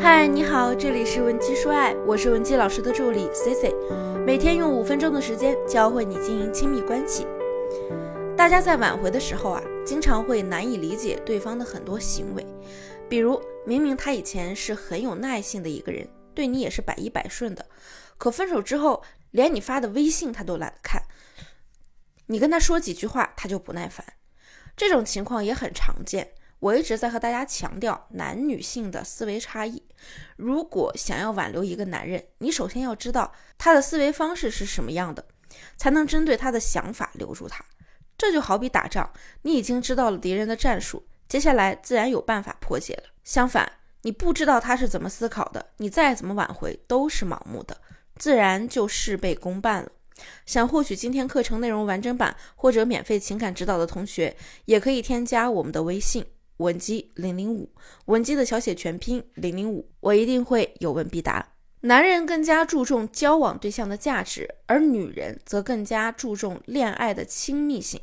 嗨，你好，这里是文姬说爱，我是文姬老师的助理 C C，每天用五分钟的时间教会你经营亲密关系。大家在挽回的时候啊，经常会难以理解对方的很多行为，比如明明他以前是很有耐性的一个人，对你也是百依百顺的，可分手之后，连你发的微信他都懒得看，你跟他说几句话他就不耐烦，这种情况也很常见。我一直在和大家强调男女性的思维差异。如果想要挽留一个男人，你首先要知道他的思维方式是什么样的，才能针对他的想法留住他。这就好比打仗，你已经知道了敌人的战术，接下来自然有办法破解了。相反，你不知道他是怎么思考的，你再怎么挽回都是盲目的，自然就事倍功半了。想获取今天课程内容完整版或者免费情感指导的同学，也可以添加我们的微信。文姬零零五，文姬的小写全拼零零五，我一定会有问必答。男人更加注重交往对象的价值，而女人则更加注重恋爱的亲密性。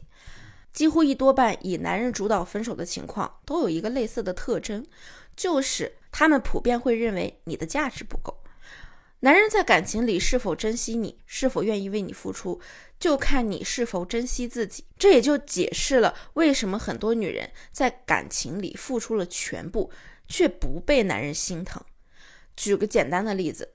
几乎一多半以男人主导分手的情况，都有一个类似的特征，就是他们普遍会认为你的价值不够。男人在感情里是否珍惜你，是否愿意为你付出，就看你是否珍惜自己。这也就解释了为什么很多女人在感情里付出了全部，却不被男人心疼。举个简单的例子，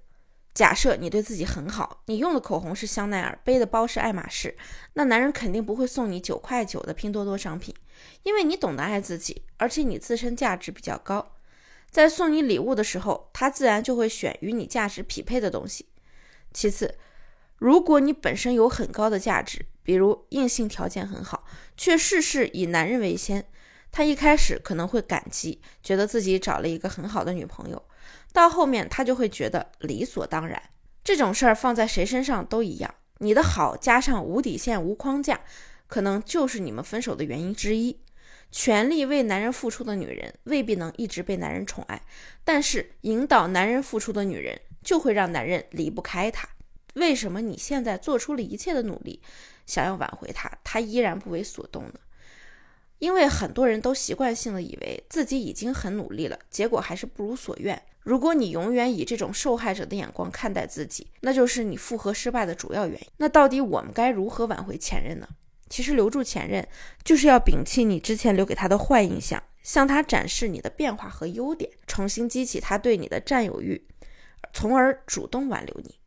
假设你对自己很好，你用的口红是香奈儿，背的包是爱马仕，那男人肯定不会送你九块九的拼多多商品，因为你懂得爱自己，而且你自身价值比较高。在送你礼物的时候，他自然就会选与你价值匹配的东西。其次，如果你本身有很高的价值，比如硬性条件很好，却事事以男人为先，他一开始可能会感激，觉得自己找了一个很好的女朋友，到后面他就会觉得理所当然。这种事儿放在谁身上都一样，你的好加上无底线、无框架，可能就是你们分手的原因之一。全力为男人付出的女人未必能一直被男人宠爱，但是引导男人付出的女人就会让男人离不开她。为什么你现在做出了一切的努力，想要挽回他，他依然不为所动呢？因为很多人都习惯性的以为自己已经很努力了，结果还是不如所愿。如果你永远以这种受害者的眼光看待自己，那就是你复合失败的主要原因。那到底我们该如何挽回前任呢？其实留住前任，就是要摒弃你之前留给他的坏印象，向他展示你的变化和优点，重新激起他对你的占有欲，从而主动挽留你。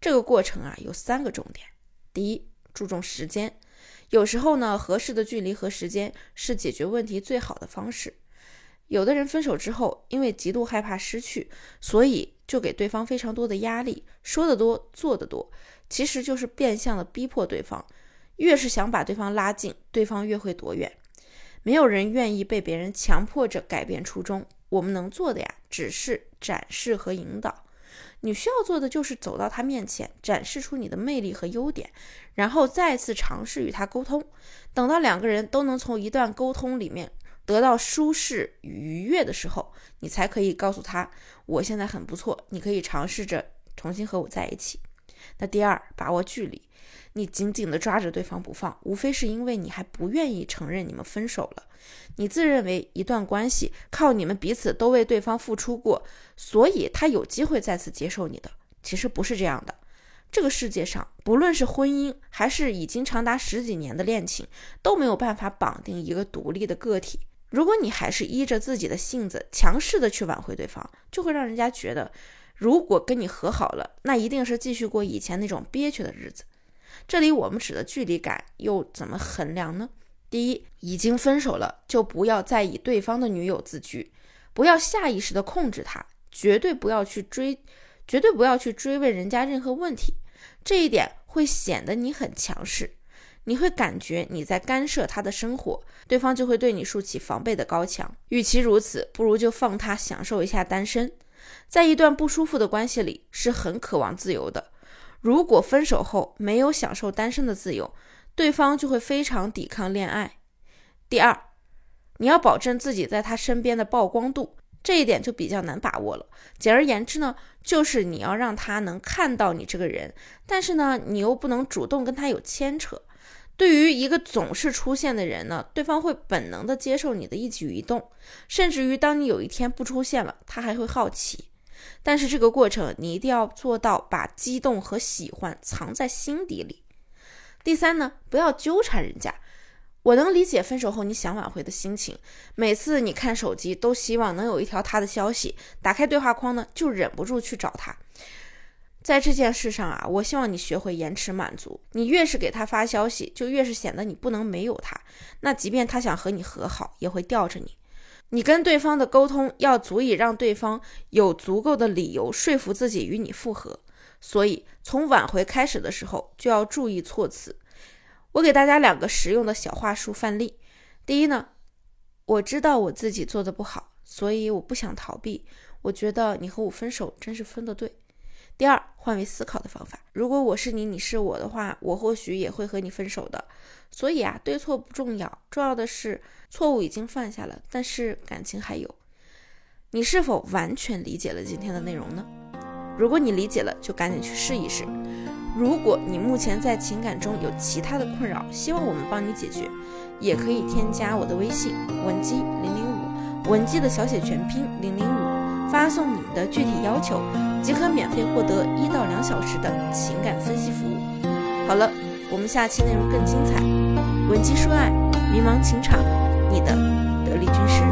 这个过程啊，有三个重点：第一，注重时间。有时候呢，合适的距离和时间是解决问题最好的方式。有的人分手之后，因为极度害怕失去，所以就给对方非常多的压力，说得多，做得多，其实就是变相的逼迫对方。越是想把对方拉近，对方越会躲远。没有人愿意被别人强迫着改变初衷。我们能做的呀，只是展示和引导。你需要做的就是走到他面前，展示出你的魅力和优点，然后再次尝试与他沟通。等到两个人都能从一段沟通里面得到舒适与愉悦的时候，你才可以告诉他：“我现在很不错，你可以尝试着重新和我在一起。”那第二，把握距离。你紧紧地抓着对方不放，无非是因为你还不愿意承认你们分手了。你自认为一段关系靠你们彼此都为对方付出过，所以他有机会再次接受你的。其实不是这样的。这个世界上，不论是婚姻还是已经长达十几年的恋情，都没有办法绑定一个独立的个体。如果你还是依着自己的性子强势的去挽回对方，就会让人家觉得，如果跟你和好了，那一定是继续过以前那种憋屈的日子。这里我们指的距离感又怎么衡量呢？第一，已经分手了，就不要再以对方的女友自居，不要下意识的控制他，绝对不要去追，绝对不要去追问人家任何问题，这一点会显得你很强势，你会感觉你在干涉他的生活，对方就会对你竖起防备的高墙。与其如此，不如就放他享受一下单身，在一段不舒服的关系里，是很渴望自由的。如果分手后没有享受单身的自由，对方就会非常抵抗恋爱。第二，你要保证自己在他身边的曝光度，这一点就比较难把握了。简而言之呢，就是你要让他能看到你这个人，但是呢，你又不能主动跟他有牵扯。对于一个总是出现的人呢，对方会本能的接受你的一举一动，甚至于当你有一天不出现了，他还会好奇。但是这个过程你一定要做到把激动和喜欢藏在心底里。第三呢，不要纠缠人家。我能理解分手后你想挽回的心情，每次你看手机都希望能有一条他的消息，打开对话框呢就忍不住去找他。在这件事上啊，我希望你学会延迟满足。你越是给他发消息，就越是显得你不能没有他。那即便他想和你和好，也会吊着你。你跟对方的沟通要足以让对方有足够的理由说服自己与你复合。所以从挽回开始的时候就要注意措辞。我给大家两个实用的小话术范例。第一呢，我知道我自己做的不好，所以我不想逃避。我觉得你和我分手真是分的对。第二，换位思考的方法。如果我是你，你是我的话，我或许也会和你分手的。所以啊，对错不重要，重要的是错误已经犯下了，但是感情还有。你是否完全理解了今天的内容呢？如果你理解了，就赶紧去试一试。如果你目前在情感中有其他的困扰，希望我们帮你解决，也可以添加我的微信文姬零零五，文姬的小写全拼零零五，发送你们的具体要求，即可免费获得一到两小时的情感分析服务。好了，我们下期内容更精彩，文姬说爱，迷茫情场，你的得力军师。